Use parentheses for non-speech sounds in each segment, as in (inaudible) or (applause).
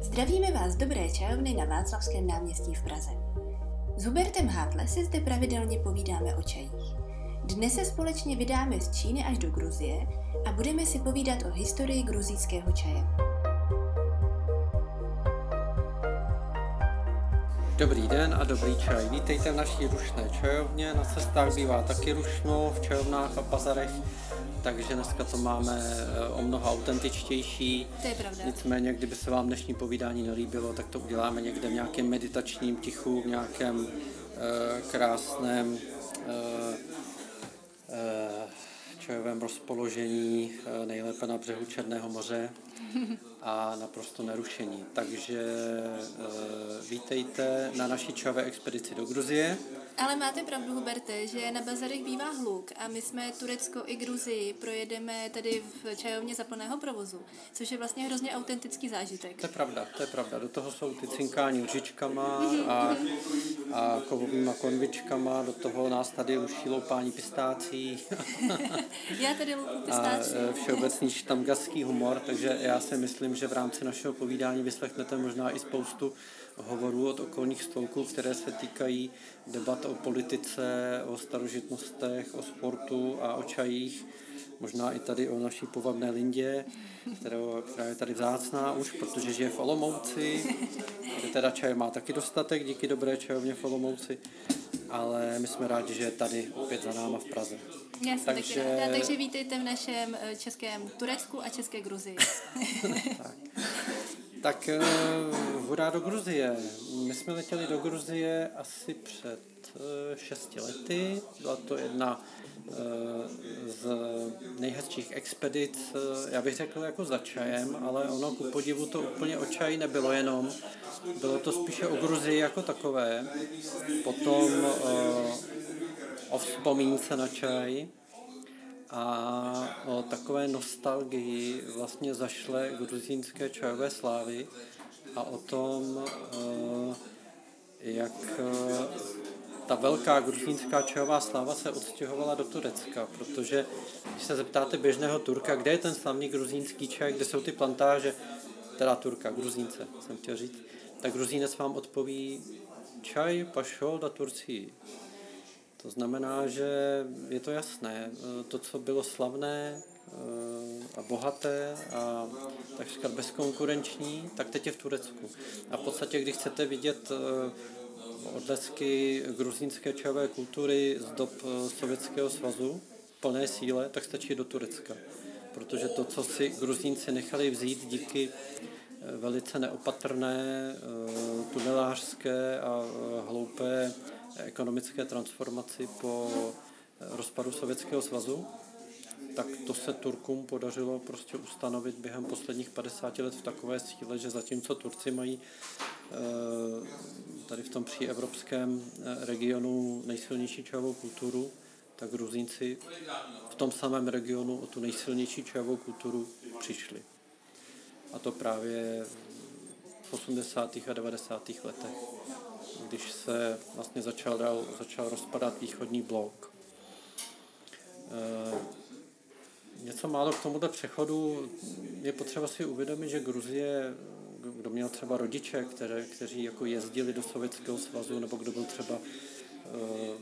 Zdravíme vás Dobré čajovny na Václavském náměstí v Praze. S Hubertem Hátle si zde pravidelně povídáme o čajích. Dnes se společně vydáme z Číny až do Gruzie a budeme si povídat o historii gruzijského čaje. Dobrý den a dobrý čaj. Vítejte v naší rušné čajovně. Na cestách bývá taky rušno v čajovnách a bazarech takže dneska to máme eh, o mnoho autentičtější. To je pravda. Nicméně, kdyby se vám dnešní povídání nelíbilo, tak to uděláme někde v nějakém meditačním tichu, v nějakém uh, krásném uh, uh, čajovém rozpoložení, uh, nejlépe na břehu Černého moře a naprosto nerušení. Takže uh, vítejte na naší čajové expedici do Gruzie. Ale máte pravdu, Huberte, že na bazarech bývá hluk a my jsme Turecko i Gruzii projedeme tady v čajovně za plného provozu, což je vlastně hrozně autentický zážitek. To je pravda, to je pravda. Do toho jsou ty cinkání lžičkama a, a kovovýma konvičkama, do toho nás tady uší loupání pistácí. (laughs) já tady loupu pistácí. A e, všeobecný štamgaský humor, takže já si myslím, že v rámci našeho povídání vyslechnete možná i spoustu hovorů od okolních stolků, které se týkají debat o politice, o starožitnostech, o sportu a o čajích. Možná i tady o naší povabné Lindě, kterou, která je tady vzácná už, protože žije v Olomouci, kde teda čaje má taky dostatek díky dobré čajovně v Olomouci, ale my jsme rádi, že je tady opět za náma v Praze. Já jsem takže... taky ráda, takže vítejte v našem eh, českém Turecku a české Gruzii. (laughs) tak. Tak uh, hurá do Gruzie. My jsme letěli do Gruzie asi před uh, šesti lety. Byla to jedna uh, z nejhezčích expedic, uh, já bych řekl jako za čajem, ale ono ku podivu to úplně o čaji nebylo jenom. Bylo to spíše o Gruzii jako takové. Potom uh, o vzpomínce na čaj a o takové nostalgii vlastně zašle gruzínské čajové slávy a o tom, eh, jak eh, ta velká gruzínská čajová sláva se odstěhovala do Turecka, protože když se zeptáte běžného Turka, kde je ten slavný gruzínský čaj, kde jsou ty plantáže, teda Turka, Gruzínce, jsem chtěl říct, tak Gruzínec vám odpoví čaj pašol da Turcii. To znamená, že je to jasné. To, co bylo slavné eh, a bohaté a takřka bezkonkurenční, tak teď je v Turecku. A v podstatě, když chcete vidět eh, odlesky gruzínské čajové kultury z dob eh, Sovětského svazu v plné síle, tak stačí do Turecka. Protože to, co si gruzínci nechali vzít díky velice neopatrné, tunelářské a hloupé ekonomické transformaci po rozpadu Sovětského svazu, tak to se Turkům podařilo prostě ustanovit během posledních 50 let v takové síle, že zatímco Turci mají eh, tady v tom evropském eh, regionu nejsilnější čajovou kulturu, tak Gruzínci v tom samém regionu o tu nejsilnější čajovou kulturu přišli. A to právě v 80. a 90. letech když se vlastně začal, dál, začal rozpadat východní blok. E, něco málo k tomuto přechodu je potřeba si uvědomit, že Gruzie, kdo měl třeba rodiče, které, kteří jako jezdili do Sovětského svazu, nebo kdo byl třeba e,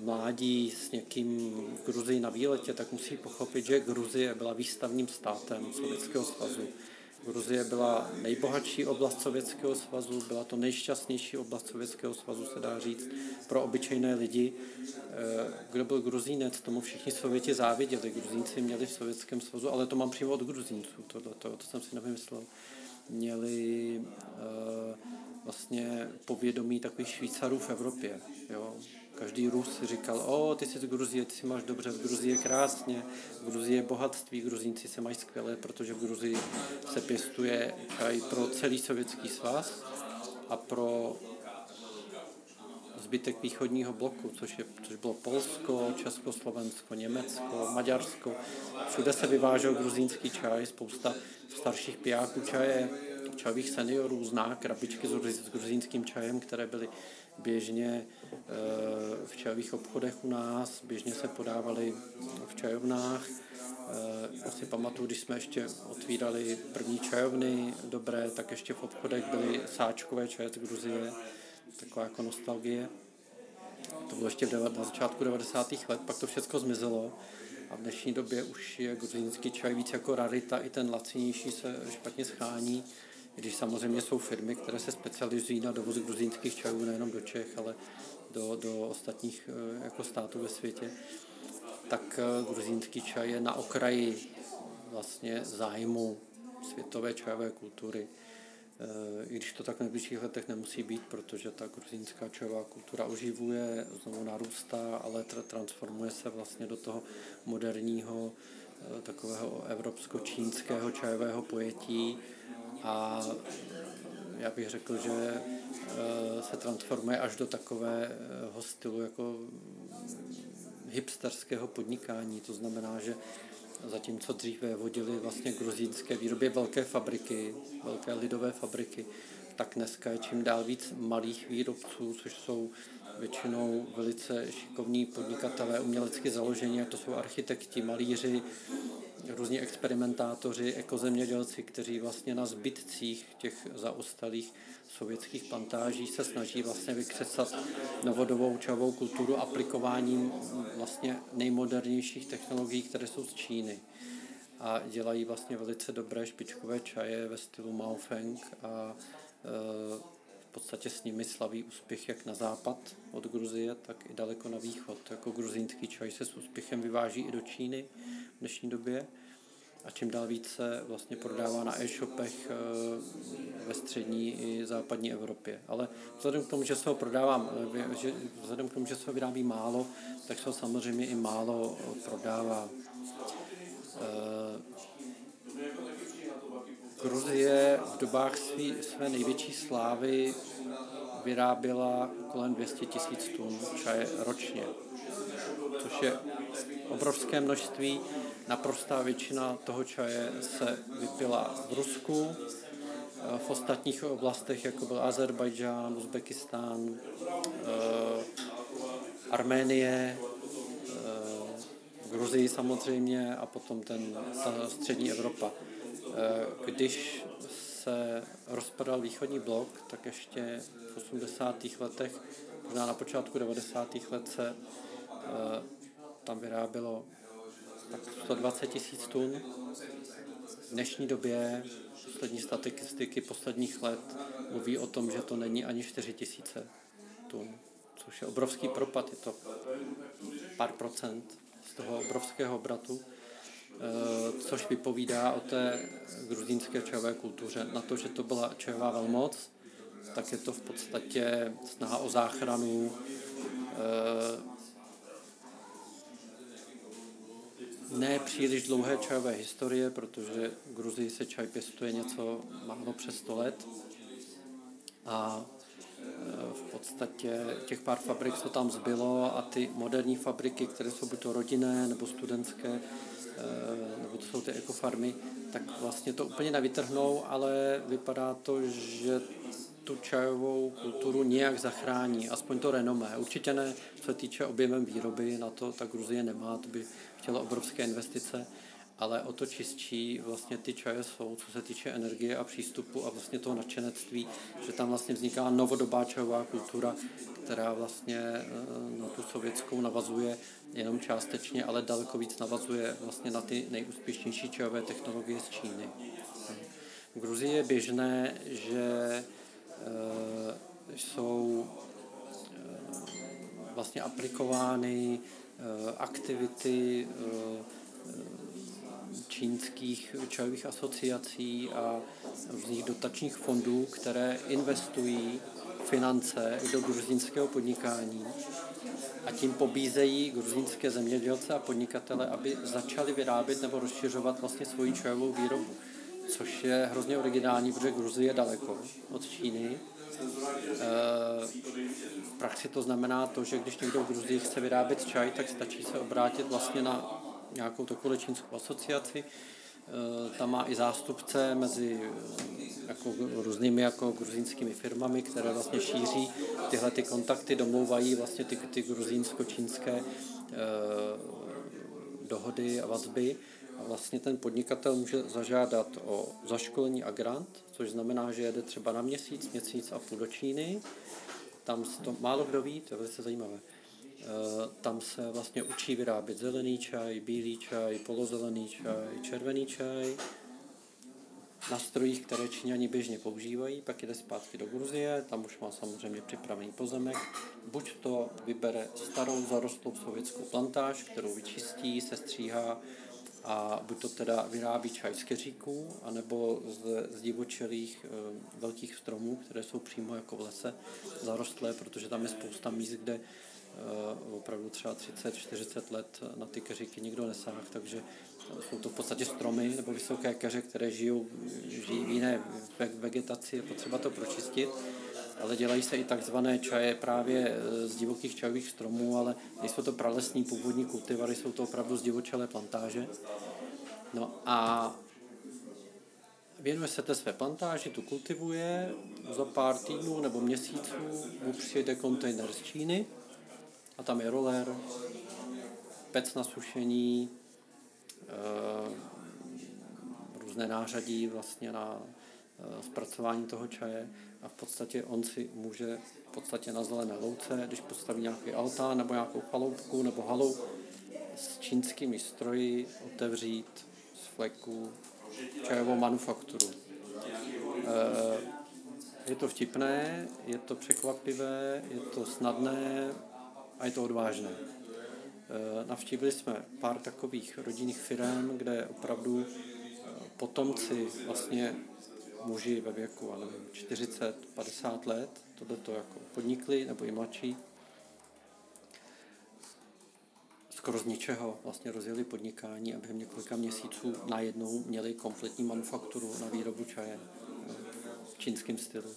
mládí s někým v Gruzii na výletě, tak musí pochopit, že Gruzie byla výstavním státem Sovětského svazu Gruzie byla nejbohatší oblast Sovětského svazu, byla to nejšťastnější oblast Sovětského svazu, se dá říct, pro obyčejné lidi. Eh, kdo byl Gruzínec, tomu všichni Sověti záviděli. Gruzínci měli v Sovětském svazu, ale to mám přímo od Gruzínců, tohle, to, to jsem si nevymyslel. Měli uh, vlastně povědomí takových Švýcarů v Evropě. Jo? Každý Rus říkal, o, ty jsi z Gruzie, ty si máš dobře, v Gruzii je krásně, v Gruzii je bohatství, Gruzínci se mají skvěle, protože v Gruzii se pěstuje čaj pro celý sovětský svaz a pro zbytek východního bloku, což, je, což bylo Polsko, Československo, Německo, Maďarsko. Všude se vyvážel gruzínský čaj, spousta starších pijáků čaje čajových seniorů zná krabičky s gruzínským čajem, které byly běžně v čajových obchodech u nás, běžně se podávaly v čajovnách. Asi pamatuju, když jsme ještě otvírali první čajovny dobré, tak ještě v obchodech byly sáčkové čaje z Gruzie, taková jako nostalgie. To bylo ještě na začátku 90. let, pak to všechno zmizelo a v dnešní době už je gruzínský čaj víc jako rarita, i ten lacinější se špatně schání, když samozřejmě jsou firmy, které se specializují na dovoz gruzínských čajů nejenom do Čech, ale do, do ostatních eh, jako států ve světě, tak eh, gruzínský čaj je na okraji vlastně zájmu světové čajové kultury. Eh, I když to tak v nejbližších letech nemusí být, protože ta gruzínská čajová kultura oživuje, znovu narůstá, ale transformuje se vlastně do toho moderního takového evropsko-čínského čajového pojetí a já bych řekl, že se transformuje až do takového stylu jako hipsterského podnikání. To znamená, že zatímco dříve vodili vlastně gruzínské výrobě velké fabriky, velké lidové fabriky, tak dneska je čím dál víc malých výrobců, což jsou většinou velice šikovní podnikatelé, umělecky založení, to jsou architekti, malíři, různí experimentátoři, ekozemědělci, kteří vlastně na zbytcích těch zaostalých sovětských plantáží se snaží vlastně vykřesat novodobou čajovou kulturu aplikováním vlastně nejmodernějších technologií, které jsou z Číny. A dělají vlastně velice dobré špičkové čaje ve stylu Maofeng a e, podstatě s nimi slaví úspěch jak na západ od Gruzie, tak i daleko na východ. Jako gruzínský čaj se s úspěchem vyváží i do Číny v dnešní době a čím dál více vlastně prodává na e-shopech eh, ve střední i západní Evropě. Ale vzhledem k tomu, že se ho prodává, eh, že vzhledem k tomu, že se ho vyrábí málo, tak se ho samozřejmě i málo eh, prodává. Gruzie v dobách své největší slávy vyráběla kolem 200 tisíc tun čaje ročně, což je obrovské množství Naprostá většina toho čaje se vypila v Rusku, v ostatních oblastech, jako byl Azerbajdžán, Uzbekistán, eh, Arménie, eh, Gruzii samozřejmě a potom ten, ta střední Evropa. Když se rozpadal východní blok, tak ještě v 80. letech, možná na počátku 90. let se tam vyrábělo tak 120 tisíc tun. V dnešní době poslední statistiky posledních let mluví o tom, že to není ani 4 tisíce tun, což je obrovský propad, je to pár procent z toho obrovského obratu, eh, což vypovídá o té gruzínské čajové kultuře. Na to, že to byla čajová velmoc, tak je to v podstatě snaha o záchranu eh, ne příliš dlouhé čajové historie, protože v Gruzii se čaj pěstuje něco málo přes 100 let a e, v podstatě těch pár fabrik, co tam zbylo a ty moderní fabriky, které jsou buď to rodinné nebo studentské, nebo to jsou ty ekofarmy, tak vlastně to úplně nevytrhnou, ale vypadá to, že tu čajovou kulturu nějak zachrání, aspoň to renomé. Určitě ne, co se týče objemem výroby, na to ta Gruzie nemá, to by chtělo obrovské investice, ale o to čistší vlastně ty čaje jsou, co se týče energie a přístupu a vlastně toho nadšenectví, že tam vlastně vzniká novodobá čajová kultura, která vlastně eh, na tu sovětskou navazuje jenom částečně, ale daleko víc navazuje vlastně na ty nejúspěšnější čajové technologie z Číny. V Gruzii je běžné, že Eh, jsou eh, vlastně aplikovány aktivity čínských čajových asociací a různých dotačních fondů, které investují finance do gruzínského podnikání a tím pobízejí gruzínské zemědělce a podnikatele, aby začali vyrábět nebo rozšiřovat vlastně svoji čajovou výrobu což je hrozně originální, protože Gruzie je daleko od Číny. Eh, v praxi to znamená to, že když někdo v Gruzii chce vyrábět čaj, tak stačí se obrátit vlastně na nějakou takovou čínskou asociaci. Eh, tam má i zástupce mezi jako různými jako gruzínskými firmami, které vlastně šíří tyhle ty kontakty, domlouvají vlastně ty, ty gruzínsko-čínské e, dohody a vazby. A vlastně ten podnikatel může zažádat o zaškolení a grant, což znamená, že jede třeba na měsíc, měsíc a půl do Číny. Tam to málo kdo ví, to je velice zajímavé. E, tam se vlastně učí vyrábět zelený čaj, bílý čaj, polozelený čaj, červený čaj, na strojích, které Číňani běžně používají, pak jde zpátky do Gruzie, tam už má samozřejmě připravený pozemek. Buď to vybere starou zarostlou sovětskou plantáž, kterou vyčistí, se stříhá a buď to teda vyrábí čaj z keříků, anebo z, z divočelých e, velkých stromů, které jsou přímo jako v lese zarostlé, protože tam je spousta míst, kde opravdu třeba 30-40 let na ty keříky nikdo nesáh, takže jsou to v podstatě stromy nebo vysoké keře, které žijou, žijí v jiné vegetaci, je potřeba to pročistit. Ale dělají se i takzvané čaje právě e, z divokých čajových stromů, ale nejsou to pralesní původní kultivary, jsou to opravdu z divočelé plantáže. No a věnuje se té své plantáži, tu kultivuje, za pár týdnů nebo měsíců mu přijede kontejner z Číny a tam je roller, pec na sušení, Eh, různé nářadí vlastně na eh, zpracování toho čaje a v podstatě on si může v podstatě na zelené louce, když postaví nějaký altán nebo nějakou chaloupku nebo halu s čínskými stroji otevřít z fleku čajovou manufakturu. Eh, je to vtipné, je to překvapivé, je to snadné a je to odvážné. Eh, navštívili jsme pár takových rodinných firm, kde opravdu eh, potomci vlastně muži ve věku, nevím, 40, 50 let, tohle to jako podnikli, nebo i mladší, skoro z ničeho vlastně rozjeli podnikání a během několika měsíců najednou měli kompletní manufakturu na výrobu čaje v čínském stylu.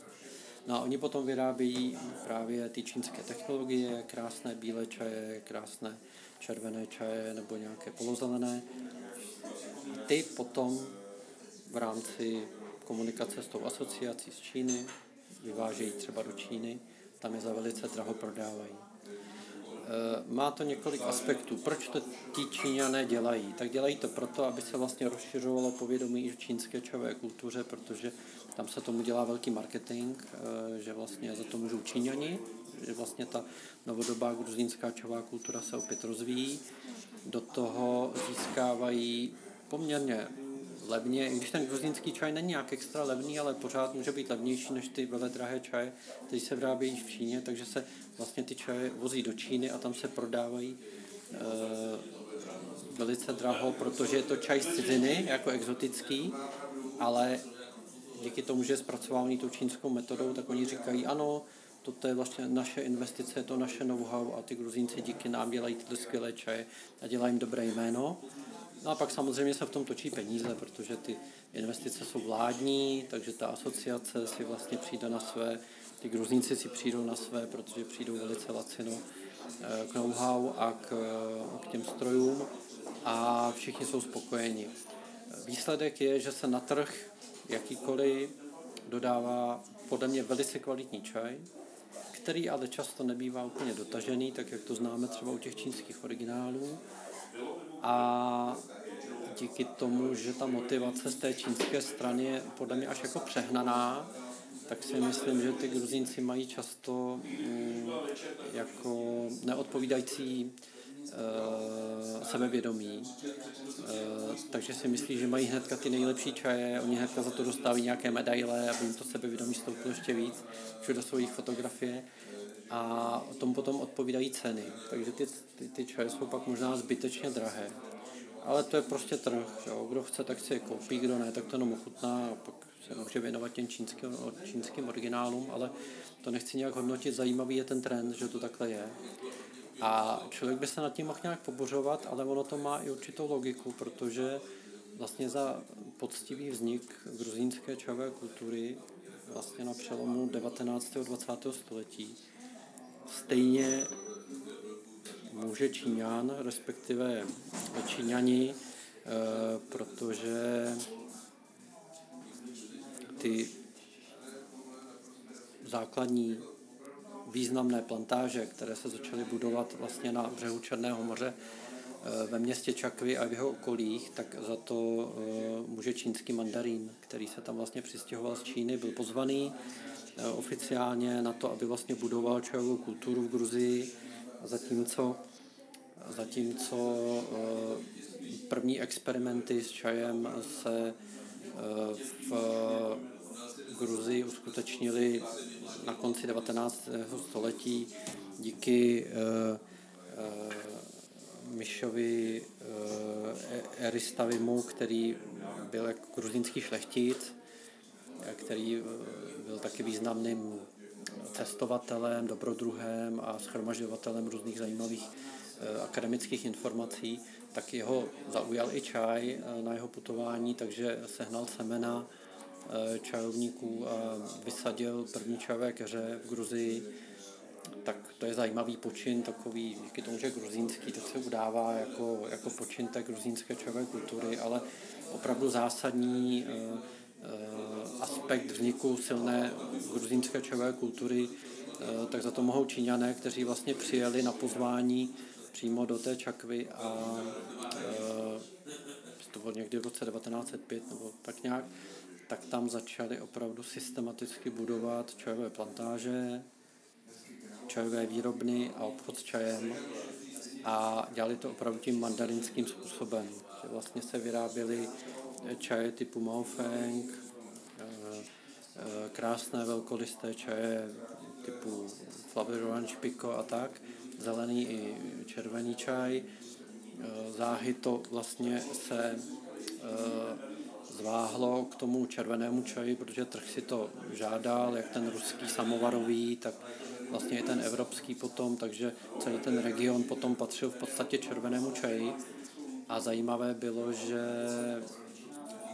No a oni potom vyrábějí právě ty čínské technologie, krásné bílé čaje, krásné červené čaje nebo nějaké polozelené. Ty potom v rámci komunikace s tou asociací z Číny vyvážejí třeba do Číny, tam je za velice draho prodávají. E, má to několik aspektů. Proč to ti Číňané dělají? Tak dělají to proto, aby se vlastně rozšiřovalo povědomí i v čínské čové kultuře, protože tam se tomu dělá velký marketing, e, že vlastně za to můžou Číňani, že vlastně ta novodobá gruzínská čová kultura se opět rozvíjí. Do toho získávají poměrně levně, i když ten gruzínský čaj není nějak extra levný, ale pořád může být levnější než ty veledrahé čaje, které se vyrábějí v Číně, takže se vlastně ty čaje vozí do Číny a tam se prodávají e, velice draho, protože je to čaj z ciziny, jako exotický, ale díky tomu, že je zpracovávaný tou čínskou metodou, tak oni říkají, ano, toto je vlastně naše investice, je to naše know-how a ty gruzínci díky nám dělají tyhle skvělé čaje a dělají jim dobré jméno. No a pak samozřejmě se v tom točí peníze, protože ty investice jsou vládní, takže ta asociace si vlastně přijde na své, ty gruzínci si přijdou na své, protože přijdou velice lacino eh, k know-how a k, k těm strojům a všichni jsou spokojeni. Výsledek je, že se na trh jakýkoliv dodává podle mě velice kvalitní čaj, který ale často nebývá úplně dotažený, tak jak to známe třeba u těch čínských originálů. A díky tomu, že ta motivace z té čínské strany je podle mě až jako přehnaná, tak si myslím, že ty gruzínci mají často mm, jako neodpovídající uh, sebevědomí. Uh, takže si myslí, že mají hnedka ty nejlepší čaje, oni hnedka za to dostávají nějaké medaile, aby jim to sebevědomí stouplo ještě víc všude svých fotografie a o tom potom odpovídají ceny. Takže ty, ty, ty čaje jsou pak možná zbytečně drahé. Ale to je prostě trh. Jo. Kdo chce, tak si je koupí, kdo ne, tak to jenom ochutná a pak se může věnovat těm čínským, čínským originálům, ale to nechci nějak hodnotit. Zajímavý je ten trend, že to takhle je. A člověk by se nad tím mohl nějak pobořovat, ale ono to má i určitou logiku, protože vlastně za poctivý vznik gruzínské čavé kultury vlastně na přelomu 19. a 20. století stejně může Číňan, respektive Číňani, eh, protože ty základní významné plantáže, které se začaly budovat vlastně na břehu Černého moře eh, ve městě Čakvy a v jeho okolích, tak za to eh, může čínský mandarín, který se tam vlastně přistěhoval z Číny, byl pozvaný eh, oficiálně na to, aby vlastně budoval čajovou kulturu v Gruzii, zatímco, zatímco první experimenty s čajem se v Gruzii uskutečnili na konci 19. století díky uh, uh, Mišovi uh, Eristavimu, který byl jako gruzínský šlechtic, který byl taky významným cestovatelem, dobrodruhem a schromažďovatelem různých zajímavých akademických informací, tak jeho zaujal i čaj na jeho putování, takže sehnal semena Eh, čajovníků a vysadil první čajové keře v Gruzii, tak to je zajímavý počin, takový, díky tomu, že gruzínský, tak se udává jako, jako počin té gruzínské čajové kultury, ale opravdu zásadní eh, eh, aspekt vzniku silné gruzínské čajové kultury, tak za to mohou Číňané, kteří vlastně přijeli na pozvání přímo do té čakvy a to bylo někdy v roce 1905 nebo tak nějak, tak tam začali opravdu systematicky budovat čajové plantáže, čajové výrobny a obchod s čajem a dělali to opravdu tím mandarinským způsobem. Že vlastně se vyráběly čaje typu Maofeng, eh, eh, krásné velkolisté čaje typu Flavor Orange Pico a tak, zelený i červený čaj. Eh, záhy to vlastně se zváhlo k tomu červenému čaji, protože trh si to žádal, jak ten ruský samovarový, tak vlastně i ten evropský potom, takže celý ten region potom patřil v podstatě červenému čaji. A zajímavé bylo, že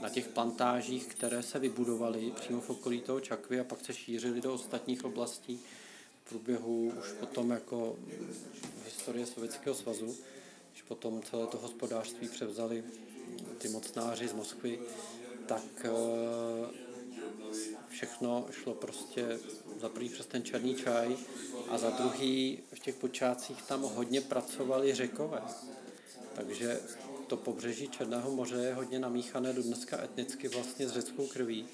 na těch plantážích, které se vybudovaly přímo v okolí toho Čakvy a pak se šířily do ostatních oblastí v průběhu už potom jako historie Sovětského svazu, když potom celé to hospodářství převzali ty mocnáři z Moskvy, tak eh, všechno šlo prostě za prvý přes ten černý čaj a za druhý v těch počátcích tam hodně pracovali řekové. Takže to pobřeží Černého moře je hodně namíchané do dneska etnicky vlastně s řeckou krví,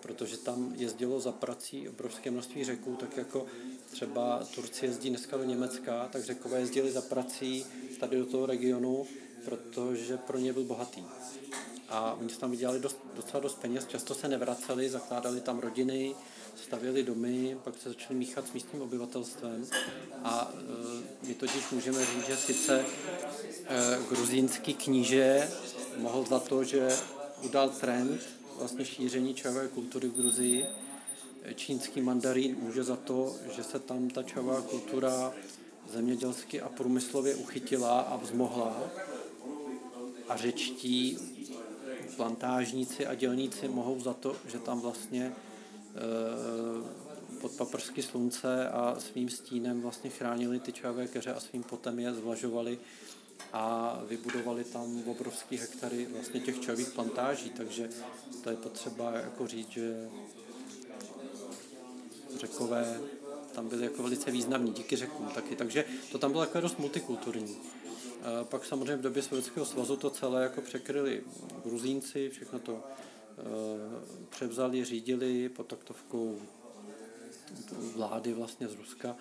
protože tam jezdilo za prací obrovské množství řeků, tak jako třeba Turci jezdí dneska do Německa, tak řekové jezdili za prací tady do toho regionu, protože pro ně byl bohatý a oni tam vydělali dost, docela dost peněz, často se nevraceli, zakládali tam rodiny, stavěli domy, pak se začali míchat s místním obyvatelstvem. A e, my totiž můžeme říct, že sice e, gruzínský kníže mohl za to, že udal trend vlastně šíření čajové kultury v Gruzii, čínský mandarín může za to, že se tam ta čajová kultura zemědělsky a průmyslově uchytila a vzmohla a řečtí plantážníci a dělníci mohou za to, že tam vlastně eh, pod paprsky slunce a svým stínem vlastně chránili ty čavé keře a svým potem je zvlažovali a vybudovali tam obrovský hektary vlastně těch čavých plantáží, takže to je potřeba jako říct, že řekové tam byli jako velice významní, díky řekům taky, takže to tam bylo jako dost multikulturní. Pak samozřejmě v době Sovětského svazu to celé jako překryli Gruzínci, všechno to eh, převzali, řídili pod taktovkou vlády vlastně z Ruska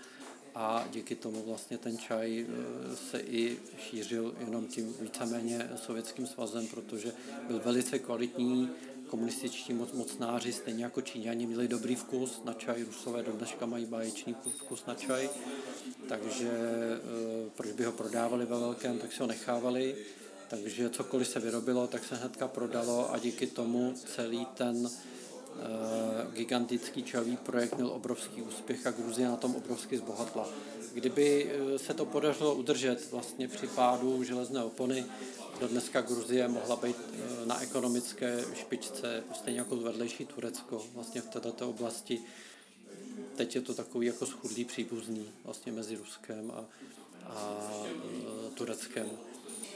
a díky tomu vlastně ten čaj eh, se i šířil jenom tím víceméně sovětským svazem, protože byl velice kvalitní, komunističtí moc, mocnáři, stejně jako Číňani, měli dobrý vkus na čaj, Rusové do dneška mají báječný vkus na čaj. Takže eh, proč by ho prodávali ve velkém, tak si ho nechávali, takže cokoliv se vyrobilo, tak se hnedka prodalo a díky tomu celý ten eh, gigantický čavý projekt měl obrovský úspěch a Gruzie na tom obrovsky zbohatla. Kdyby eh, se to podařilo udržet vlastně při pádu železné opony, do dneska Gruzie mohla být na ekonomické špičce, stejně jako vedlejší Turecko, vlastně v této oblasti teď je to takový jako schudlý příbuzný vlastně mezi Ruskem a, a Tureckem.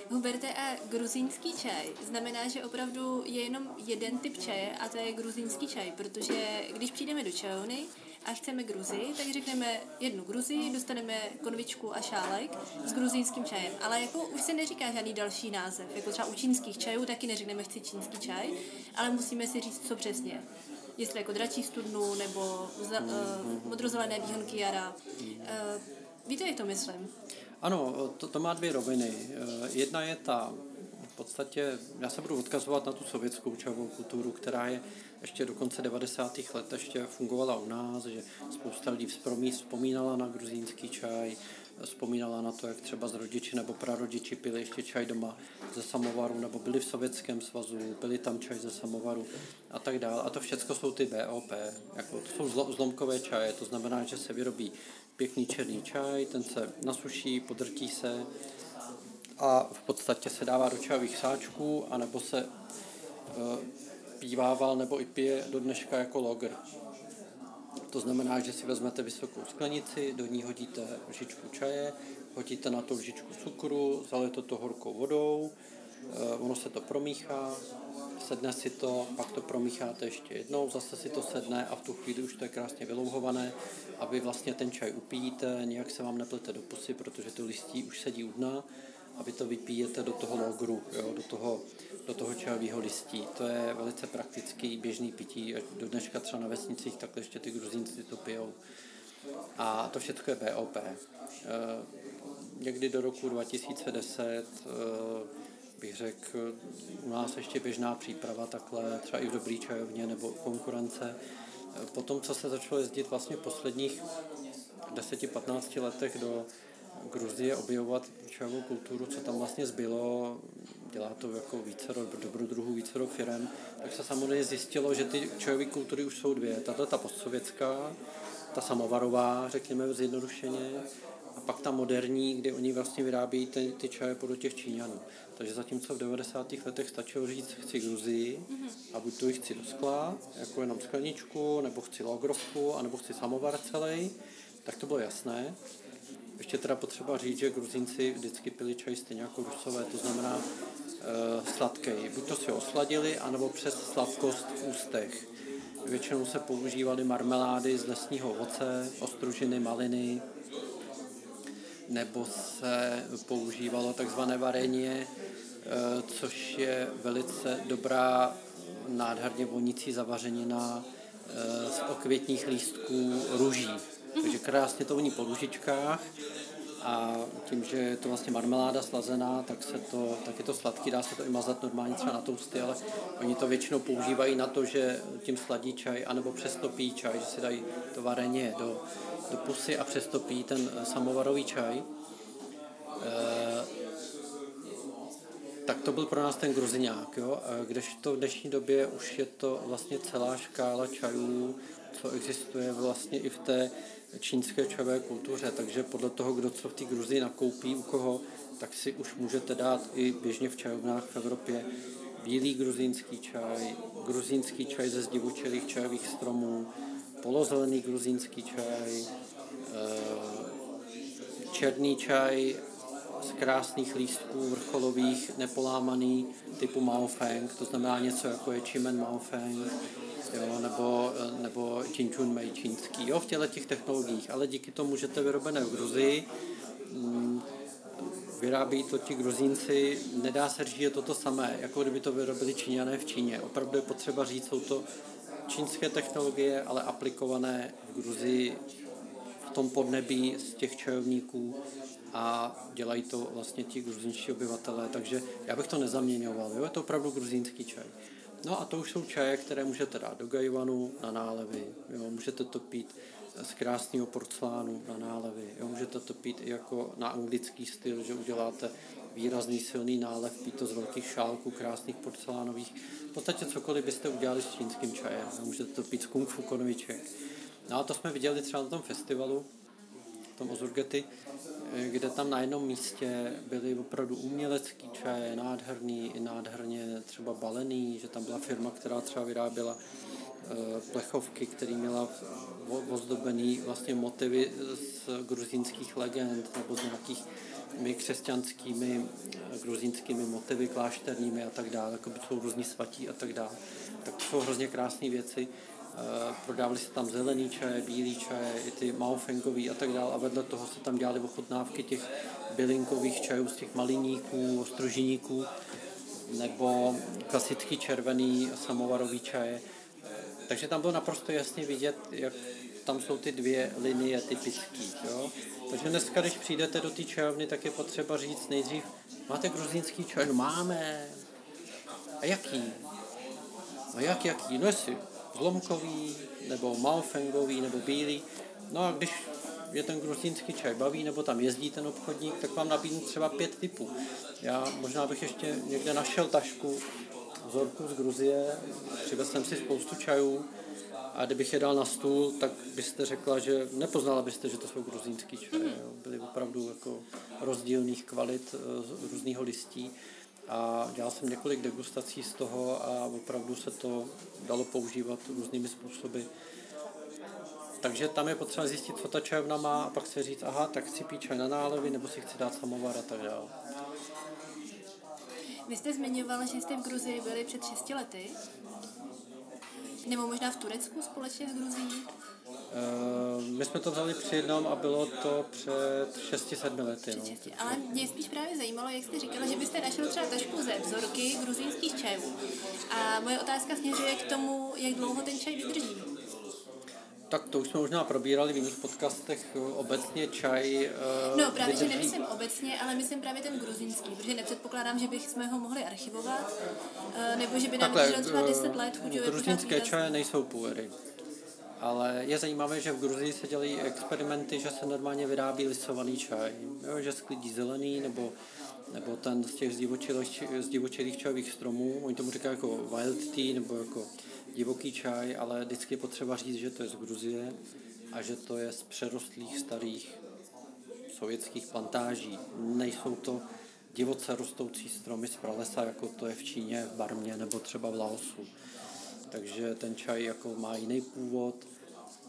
Huberte, a gruzínský čaj znamená, že opravdu je jenom jeden typ čaje a to je gruzínský čaj, protože když přijdeme do čajovny a chceme gruzi, tak řekneme jednu gruzi, dostaneme konvičku a šálek s gruzínským čajem. Ale jako už se neříká žádný další název, jako třeba u čínských čajů taky neřekneme chci čínský čaj, ale musíme si říct, co přesně jestli jako dračí studnu nebo za, uh, modrozelené výhonky jara. Uh, víte, jak to myslím? Ano, to, to má dvě roviny. Uh, jedna je ta, v podstatě, já se budu odkazovat na tu sovětskou čajovou kulturu, která je ještě do konce 90. let ještě fungovala u nás, že spousta lidí vzpomínala na gruzínský čaj, vzpomínala na to, jak třeba z rodiči nebo prarodiči pili ještě čaj doma ze samovaru, nebo byli v Sovětském svazu, byli tam čaj ze samovaru a tak dále. A to všechno jsou ty BOP, jako to jsou zlomkové čaje, to znamená, že se vyrobí pěkný černý čaj, ten se nasuší, podrtí se a v podstatě se dává do čajových sáčků, anebo se e, pívával nebo i pije do dneška jako logr. To znamená, že si vezmete vysokou sklenici, do ní hodíte lžičku čaje, hodíte na to lžičku cukru, zalejete to horkou vodou, eh, ono se to promíchá, sedne si to, pak to promícháte ještě jednou, zase si to sedne a v tu chvíli už to je krásně vylouhované a vy vlastně ten čaj upíjíte, nějak se vám neplete do pusy, protože to listí už sedí u dna a vy to vypíjete do toho logru, jo, do toho do toho čajového listí. To je velice praktický běžný pití. Do dneška třeba na vesnicích takhle ještě ty gruzínci to pijou. A to všechno je BOP. E, někdy do roku 2010 e, bych řekl, u nás ještě běžná příprava takhle, třeba i v dobrý čajovně nebo konkurence. Potom, co se začalo jezdit vlastně v posledních 10-15 letech do Gruzie objevovat čajovou kulturu, co tam vlastně zbylo, dělá to jako více dobrodruhů, více firm, tak se samozřejmě zjistilo, že ty čajové kultury už jsou dvě. Tato ta postsovětská, ta samovarová, řekněme zjednodušeně, pak ta moderní, kde oni vlastně vyrábějí ty, ty čaje podle těch Číňanů. Takže zatímco v 90. letech stačilo říct, chci Gruzii a buď to chci do skla, jako jenom skleničku, nebo chci logrovku, anebo chci samovar celý, tak to bylo jasné. Ještě teda potřeba říct, že Gruzínci vždycky pili čaj stejně jako Rusové, to znamená uh, sladký. Buď to si osladili, anebo přes sladkost v ústech. Většinou se používaly marmelády z lesního ovoce, ostružiny, maliny, nebo se používalo takzvané varenie, uh, což je velice dobrá, nádherně vonící zavařenina uh, z okvětních lístků růží. Takže krásně to voní po růžičkách a tím, že je to vlastně marmeláda slazená, tak, se to, tak je to sladký, dá se to i mazat normálně třeba na tousty, ale oni to většinou používají na to, že tím sladí čaj, anebo přestopí čaj, že si dají to vareně do, do pusy a přestopí ten samovarový čaj. E, tak to byl pro nás ten gruziňák, jo? kdežto v dnešní době už je to vlastně celá škála čajů, co existuje vlastně i v té čínské čajové kultuře, takže podle toho, kdo co v té Gruzii nakoupí u koho, tak si už můžete dát i běžně v čajovnách v Evropě bílý gruzínský čaj, gruzínský čaj ze zdivučelých čajových stromů, polozelený gruzínský čaj, eh, černý čaj z krásných lístků vrcholových, nepolámaný, typu Maofeng, to znamená něco jako je Chimen Maofeng, jo, nebo, nebo Činčun Mei čínský, jo, v těle těch technologiích, ale díky tomu můžete vyrobené v Gruzii, mm, vyrábí to ti gruzínci, nedá se říct, že je to to samé, jako kdyby to vyrobili Číňané v Číně. Opravdu je potřeba říct, jsou to čínské technologie, ale aplikované v Gruzii v tom podnebí z těch čajovníků a dělají to vlastně ti gruzínští obyvatelé, takže já bych to nezaměňoval, jo? je to opravdu gruzínský čaj. No a to už jsou čaje, které můžete dát do gajvanu na nálevy. Jo, můžete to pít z krásného porcelánu na nálevy. Jo, můžete to pít i jako na anglický styl, že uděláte výrazný silný nálev, pít to z velkých šálků, krásných porcelánových. V podstatě cokoliv byste udělali s čínským čajem. Jo, můžete to pít z kung fu konviček. No a to jsme viděli třeba na tom festivalu, tom Ozurgety, kde tam na jednom místě byly opravdu umělecký čaje, nádherný, nádherně třeba balený, že tam byla firma, která třeba vyráběla plechovky, který měla ozdobený vlastně motivy z gruzínských legend nebo z nějakých křesťanskými gruzínskými motivy klášterními a tak dále, jako jsou různí svatí a tak dále. Tak to jsou hrozně krásné věci. Prodávali se tam zelený čaje, bílý čaje, i ty maofengový a tak dále. A vedle toho se tam dělali ochutnávky těch bylinkových čajů z těch maliníků, ostrožiníků nebo klasický červený samovarový čaje. Takže tam bylo naprosto jasně vidět, jak tam jsou ty dvě linie typické. Takže dneska, když přijdete do té čajovny, tak je potřeba říct nejdřív, máte gruzínský čaj? No máme. A jaký? A jak jaký? No jestli zlomkový, nebo malfengový, nebo bílý. No a když je ten gruzínský čaj baví, nebo tam jezdí ten obchodník, tak vám nabídnu třeba pět typů. Já možná bych ještě někde našel tašku vzorků z Gruzie, přivez jsem si spoustu čajů a kdybych je dal na stůl, tak byste řekla, že nepoznala byste, že to jsou gruzínský čaje. Byly opravdu jako rozdílných kvalit eh, různého listí a dělal jsem několik degustací z toho a opravdu se to dalo používat různými způsoby. Takže tam je potřeba zjistit, co ta čajovna má a pak si říct, aha, tak chci pít čaj na nálevy, nebo si chci dát samovar a tak dále. Vy jste zmiňoval, že jste v Gruzii byli před 6 lety. Nebo možná v Turecku společně s Gruzí? Uh, my jsme to vzali při jednom a bylo to před 6-7 lety. No. Ale mě spíš právě zajímalo, jak jste říkala, že byste našel třeba tašku ze vzorky gruzínských čajů. A moje otázka směřuje k tomu, jak dlouho ten čaj vydrží. Tak to už jsme možná probírali v jiných podcastech obecně čaj. Uh, no právě, vydrží... že nemyslím obecně, ale myslím právě ten gruzínský, protože nepředpokládám, že bychom ho mohli archivovat, uh, nebo že by nám vydržel třeba 10 let chuťově Gruzínské čaje nejsou půery. Ale je zajímavé, že v Gruzii se dělají experimenty, že se normálně vyrábí lisovaný čaj. Jo, že sklidí zelený nebo, nebo ten z těch zdivočilých čajových stromů. Oni tomu říkají jako wild tea nebo jako divoký čaj, ale vždycky je potřeba říct, že to je z Gruzie a že to je z přerostlých starých sovětských plantáží. Nejsou to divoce rostoucí stromy z pralesa, jako to je v Číně, v Barmě nebo třeba v Laosu. Takže ten čaj jako má jiný původ,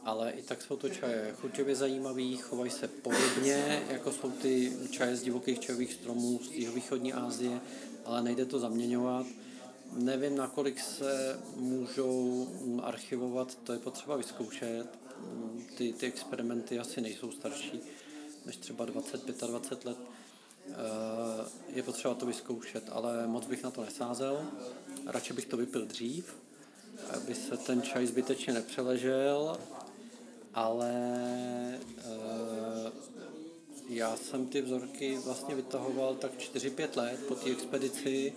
ale i tak jsou to čaje chuťově zajímavý, chovají se podobně, jako jsou ty čaje z divokých čajových stromů z jihovýchodní Asie, ale nejde to zaměňovat. Nevím, nakolik se můžou archivovat, to je potřeba vyzkoušet. Ty, ty experimenty asi nejsou starší než třeba 20-25 let. Eh, je potřeba to vyzkoušet, ale moc bych na to nesázel. Radši bych to vypil dřív, aby se ten čaj zbytečně nepřeležel, ale eh, já jsem ty vzorky vlastně vytahoval tak 4-5 let po té expedici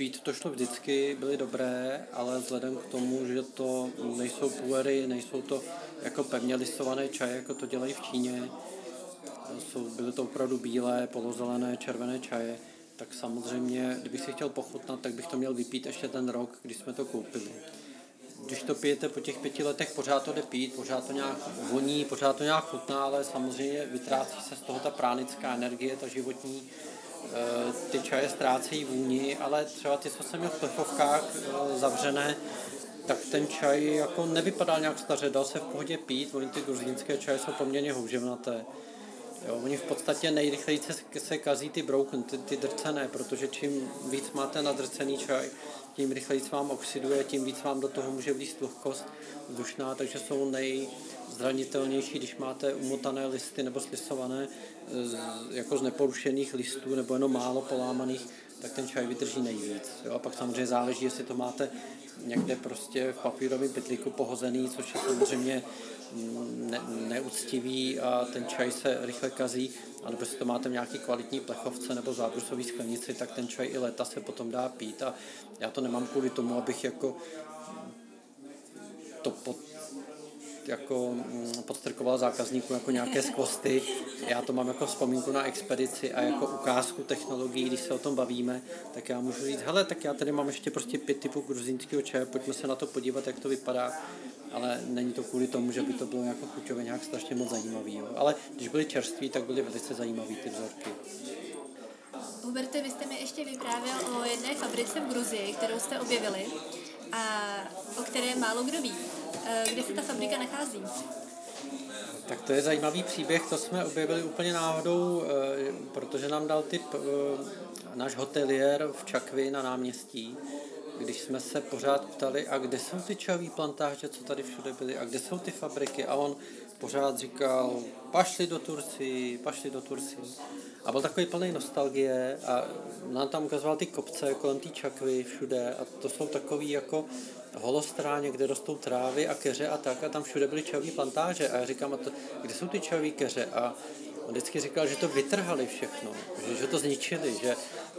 pít to šlo vždycky, byly dobré, ale vzhledem k tomu, že to nejsou puery, nejsou to jako pevně listované čaje, jako to dělají v Číně, jsou, byly to opravdu bílé, polozelené, červené čaje, tak samozřejmě, kdybych si chtěl pochutnat, tak bych to měl vypít ještě ten rok, když jsme to koupili. Když to pijete po těch pěti letech, pořád to jde pít, pořád to nějak voní, pořád to nějak chutná, ale samozřejmě vytrácí se z toho ta pránická energie, ta životní, Eh, ty čaje ztrácejí vůni, ale třeba ty, co jsem měl v plechovkách eh, zavřené, tak ten čaj jako nevypadal nějak staře, dal se v pohodě pít, oni ty gruzínské čaje jsou poměrně houževnaté. Jo, oni v podstatě nejrychleji se, se kazí ty broken, ty, ty drcené, protože čím víc máte nadrcený čaj, tím rychleji vám oxiduje, tím víc vám do toho může vlíst vlhkost vzdušná, takže jsou nejzranitelnější, když máte umotané listy nebo slisované z, jako z neporušených listů nebo jenom málo polámaných, tak ten čaj vydrží nejvíc. Jo? A pak samozřejmě záleží, jestli to máte někde prostě v papírovém pytlíku pohozený, což je samozřejmě ne, neúctivý a ten čaj se rychle kazí, anebo si to máte v nějaký kvalitní plechovce nebo zábrusový sklenici, tak ten čaj i leta se potom dá pít a já to nemám kvůli tomu, abych jako to pod, jako mm, podstrkoval zákazníků jako nějaké skvosty. Já to mám jako vzpomínku na expedici a jako ukázku technologií, když se o tom bavíme, tak já můžu říct, hele, tak já tady mám ještě prostě pět typů gruzínského čaje, pojďme se na to podívat, jak to vypadá ale není to kvůli tomu, že by to bylo jako chuťově nějak strašně moc zajímavý. Jo. Ale když byly čerství, tak byly velice zajímavé ty vzorky. Huberte, vy jste mi ještě vyprávěl o jedné fabrice v Gruzii, kterou jste objevili a o které málo kdo ví. Eh, kde se ta fabrika nachází? Tak to je zajímavý příběh, to jsme objevili úplně náhodou, eh, protože nám dal tip eh, náš hotelier v Čakvi na náměstí, když jsme se pořád ptali, a kde jsou ty čavý plantáže, co tady všude byly, a kde jsou ty fabriky, a on pořád říkal, pašli do Turci, pašli do Turci. A byl takový plný nostalgie a nám tam ukazoval ty kopce kolem té čakvy všude a to jsou takový jako holostráně, kde rostou trávy a keře a tak a tam všude byly čaví plantáže a já říkám, a to, kde jsou ty čaví keře a on vždycky říkal, že to vytrhali všechno, že, že to zničili, že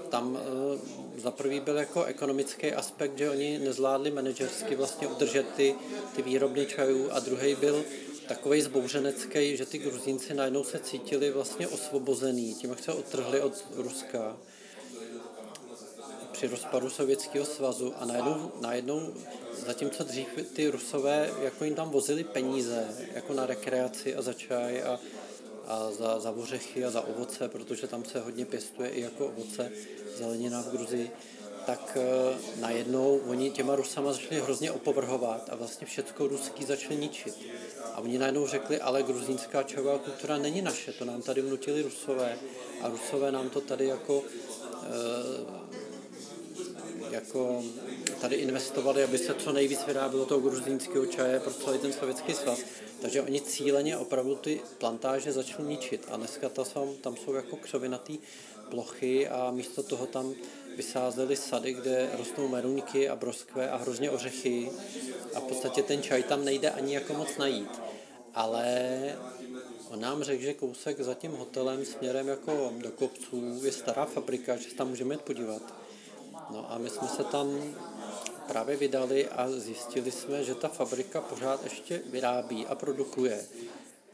tam uh, za prvý byl jako ekonomický aspekt, že oni nezvládli manažersky vlastně udržet ty, ty výrobny čajů a druhý byl takový zbouřenecký, že ty Gruzínci najednou se cítili vlastně osvobozený tím, jak se odtrhli od Ruska při rozpadu Sovětského svazu a najednou, najednou zatímco dřív ty Rusové jako jim tam vozili peníze jako na rekreaci a za čaj a, a za, za ořechy a za ovoce, protože tam se hodně pěstuje i jako ovoce, zelenina v Gruzii, tak uh, najednou oni těma Rusama začali hrozně opovrhovat a vlastně všechno ruský začali ničit. A oni najednou řekli, ale gruzínská čajová kultura není naše, to nám tady vnutili Rusové a Rusové nám to tady jako uh, jako tady investovali, aby se co nejvíc vyrábilo toho gruzínského čaje pro celý ten sovětský svaz. Takže oni cíleně opravdu ty plantáže začali ničit a dneska ta jsou, tam jsou jako křovinatý plochy a místo toho tam vysázeli sady, kde rostou meruňky a broskve a hrozně ořechy a v podstatě ten čaj tam nejde ani jako moc najít. Ale on nám řekl, že kousek za tím hotelem směrem jako do kopců je stará fabrika, že se tam můžeme jít podívat. No a my jsme se tam právě vydali a zjistili jsme, že ta fabrika pořád ještě vyrábí a produkuje.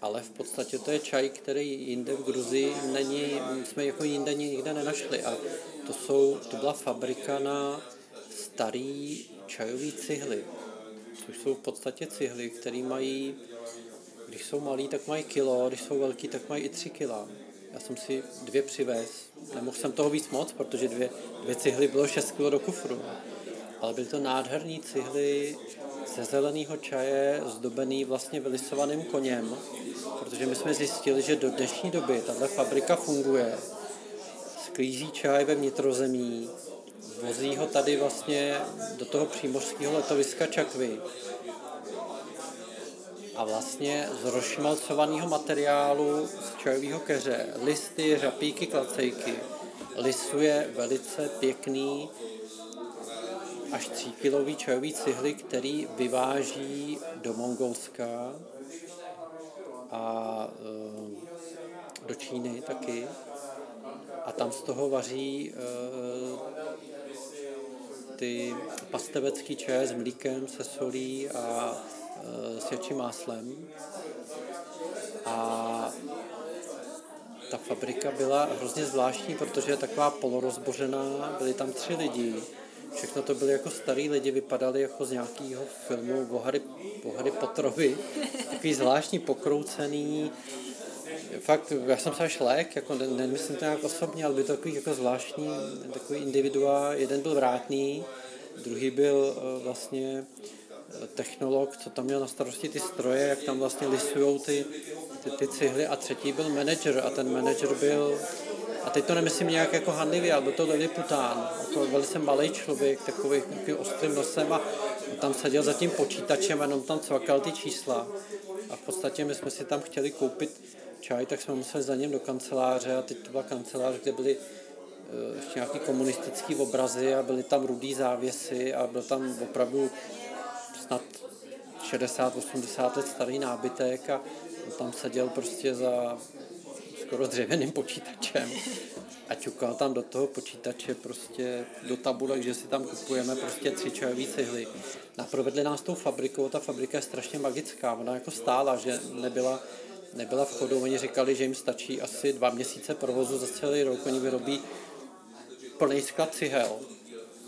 Ale v podstatě to je čaj, který jinde v Gruzii není, jsme jako jinde nikde nenašli. A to, jsou, to byla fabrika na starý čajový cihly, což jsou v podstatě cihly, které mají, když jsou malý, tak mají kilo, když jsou velký, tak mají i tři kila. Já jsem si dvě přivez. Nemohl jsem toho víc moc, protože dvě, dvě cihly bylo 6 kg do kufru. Ale byly to nádherné cihly ze zeleného čaje, zdobený vlastně vylisovaným koněm, protože my jsme zjistili, že do dnešní doby tahle fabrika funguje. Sklízí čaj ve vnitrozemí, vozí ho tady vlastně do toho přímořského letoviska Čakvy a vlastně z rozšmalcovaného materiálu z čajového keře, listy, řapíky, klacejky, lisuje velice pěkný až 3 kilový čajový cihly, který vyváží do Mongolska a e, do Číny taky. A tam z toho vaří e, ty pastevecký čaje s mlíkem, se solí a Eh, s jačím máslem. A ta fabrika byla hrozně zvláštní, protože je taková polorozbořená, byli tam tři lidi, všechno to byly jako starý lidi, vypadali jako z nějakého filmu o Harry, o Harry Potterovi, (laughs) takový zvláštní pokroucený, fakt, já jsem se až lék, jako ne, nemyslím to nějak osobně, ale byl to takový jako zvláštní, takový individua, jeden byl vrátný, druhý byl uh, vlastně technolog, co tam měl na starosti ty stroje, jak tam vlastně lisují ty, ty, ty cihly a třetí byl manager. A ten manager byl a teď to nemyslím nějak jako handlivý, ale byl to Lillipután, jako velice malý člověk, takový, takový ostrým nosem a tam seděl za tím počítačem a jenom tam cvakal ty čísla. A v podstatě my jsme si tam chtěli koupit čaj, tak jsme museli za ním do kanceláře a teď to byla kancelář, kde byly eh, ještě nějaký komunistický obrazy a byly tam rudý závěsy a byl tam opravdu snad 60-80 let starý nábytek a tam seděl prostě za skoro dřevěným počítačem a čukal tam do toho počítače prostě do tabulek, že si tam kupujeme prostě tři čajové cihly. A provedli nás tou fabrikou, ta fabrika je strašně magická, ona jako stála, že nebyla, nebyla v chodu, oni říkali, že jim stačí asi dva měsíce provozu za celý rok, oni vyrobí plný sklad cihel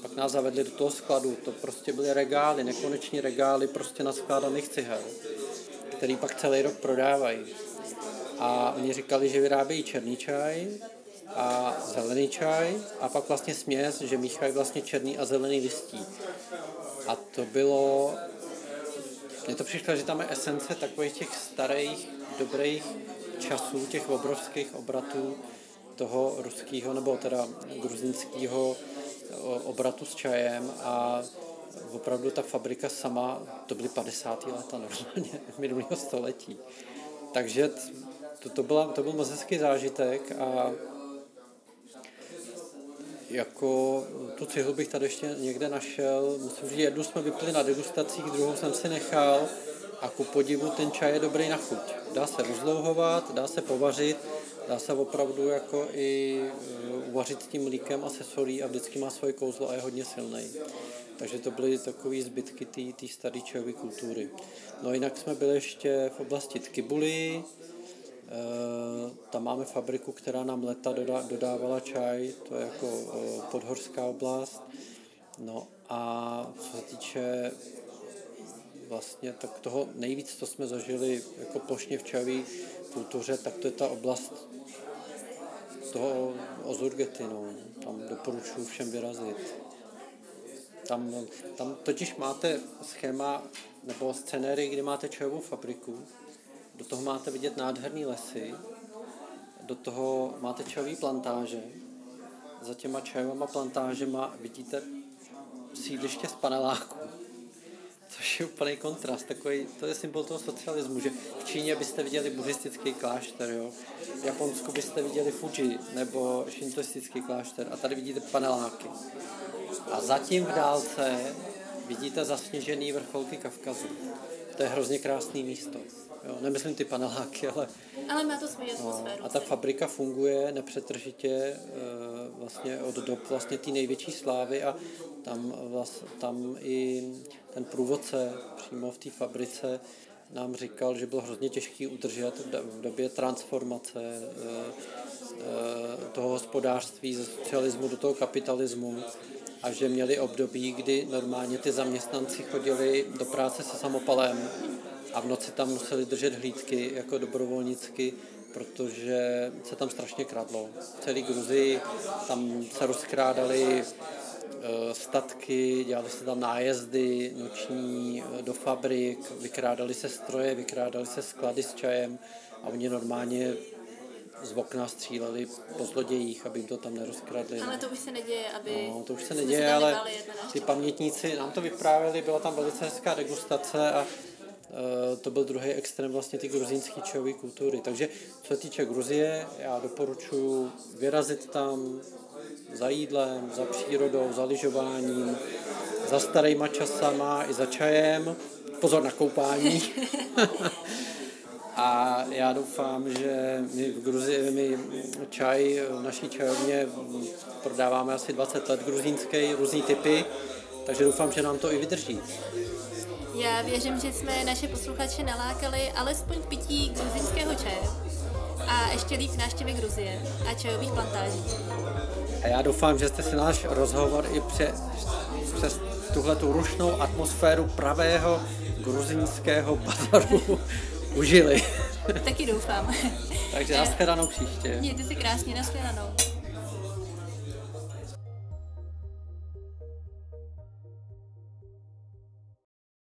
pak nás zavedli do toho skladu. To prostě byly regály, nekoneční regály prostě na skládaných cihel, který pak celý rok prodávají. A oni říkali, že vyrábějí černý čaj a zelený čaj a pak vlastně směs, že míchají vlastně černý a zelený listí. A to bylo mně to přišlo, že tam je esence takových těch starých, dobrých časů, těch obrovských obratů toho ruského nebo teda gruzinského obratu s čajem a opravdu ta fabrika sama, to byly 50. leta normálně (laughs) minulého století. Takže to, to, byla, to byl moc hezký zážitek a jako tu cihlu bych tady ještě někde našel. Myslím, že jednu jsme vypili na degustacích, druhou jsem si nechal a ku podivu ten čaj je dobrý na chuť. Dá se rozlouhovat, dá se povařit, dá se opravdu jako i uh, uvařit tím mlíkem a se solí a vždycky má svoje kouzlo a je hodně silný. Takže to byly takové zbytky té staré čajové kultury. No jinak jsme byli ještě v oblasti Tkibuly, Eh, tam máme fabriku, která nám leta dodávala čaj, to je jako eh, podhorská oblast. No a co se týče vlastně tak toho nejvíc, co jsme zažili jako plošně v čajové kultuře, tak to je ta oblast toho Ozurgety, no. Tam doporučuji všem vyrazit. Tam, tam totiž máte schéma nebo scenéry, kde máte čajovou fabriku, do toho máte vidět nádherný lesy, do toho máte čajové plantáže, za těma čajovými plantážema vidíte sídliště z paneláků, což je úplný kontrast. Takový, to je symbol toho socialismu, že v Číně byste viděli buddhistický klášter, jo? v Japonsku byste viděli Fuji nebo šintoistický klášter a tady vidíte paneláky. A zatím v dálce vidíte zasněžený vrcholky Kavkazu. To je hrozně krásné místo. Jo, nemyslím ty paneláky, ale... Ale má to svoji atmosféru. No, a ta fabrika funguje nepřetržitě e, vlastně od dob vlastně té největší slávy a tam, vlast, tam i ten průvodce přímo v té fabrice nám říkal, že bylo hrozně těžký udržet v době transformace e, e, toho hospodářství ze socialismu do toho kapitalismu a že měli období, kdy normálně ty zaměstnanci chodili do práce se samopalem a v noci tam museli držet hlídky jako dobrovolnicky, protože se tam strašně kradlo. Celý Gruzii tam se rozkrádali eh, statky, dělali se tam nájezdy noční eh, do fabrik, vykrádali se stroje, vykrádali se sklady s čajem a oni normálně z okna stříleli po zlodějích, aby jim to tam nerozkradli. Ale to už se neděje, aby... No, to už se neděje, ale ty pamětníci nám to vyprávěli, byla tam velice hezká degustace a to byl druhý extrém vlastně ty gruzínské čajové kultury. Takže co se týče Gruzie, já doporučuji vyrazit tam za jídlem, za přírodou, za lyžováním, za starýma časama i za čajem. Pozor na koupání. (laughs) A já doufám, že my v Gruzii, my čaj v naší čajovně prodáváme asi 20 let gruzínský, různý typy, takže doufám, že nám to i vydrží. Já věřím, že jsme naše posluchače nalákali alespoň pití gruzinského čaje a ještě líp návštěvy Gruzie a čajových plantáží. A já doufám, že jste si náš rozhovor i pře, přes tuhle tu rušnou atmosféru pravého gruzínského bazaru (laughs) užili. Taky doufám. Takže nashledanou příště. Mějte si krásně, nashledanou.